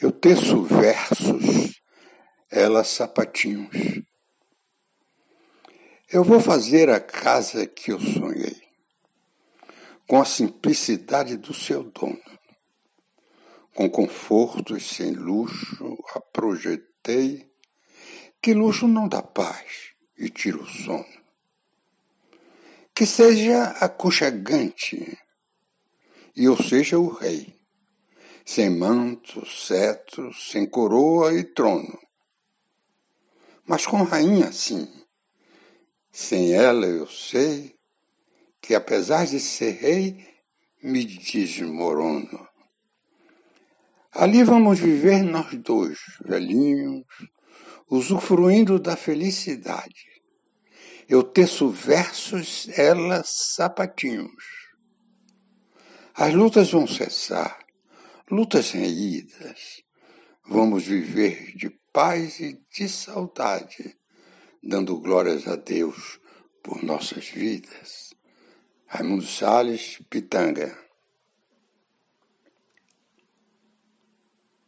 Eu teço versos, ela sapatinhos. Eu vou fazer a casa que eu sonhei, com a simplicidade do seu dono. Com conforto e sem luxo, a projetei, que luxo não dá paz e tira o sono. Que seja aconchegante, e eu seja o rei, sem manto, cetro, sem coroa e trono. Mas com rainha, sim. Sem ela eu sei que, apesar de ser rei, me desmorono. Ali vamos viver nós dois, velhinhos, usufruindo da felicidade. Eu teço versos, ela sapatinhos. As lutas vão cessar, lutas reídas. Vamos viver de paz e de saudade, dando glórias a Deus por nossas vidas. Raimundo Salles, Pitanga.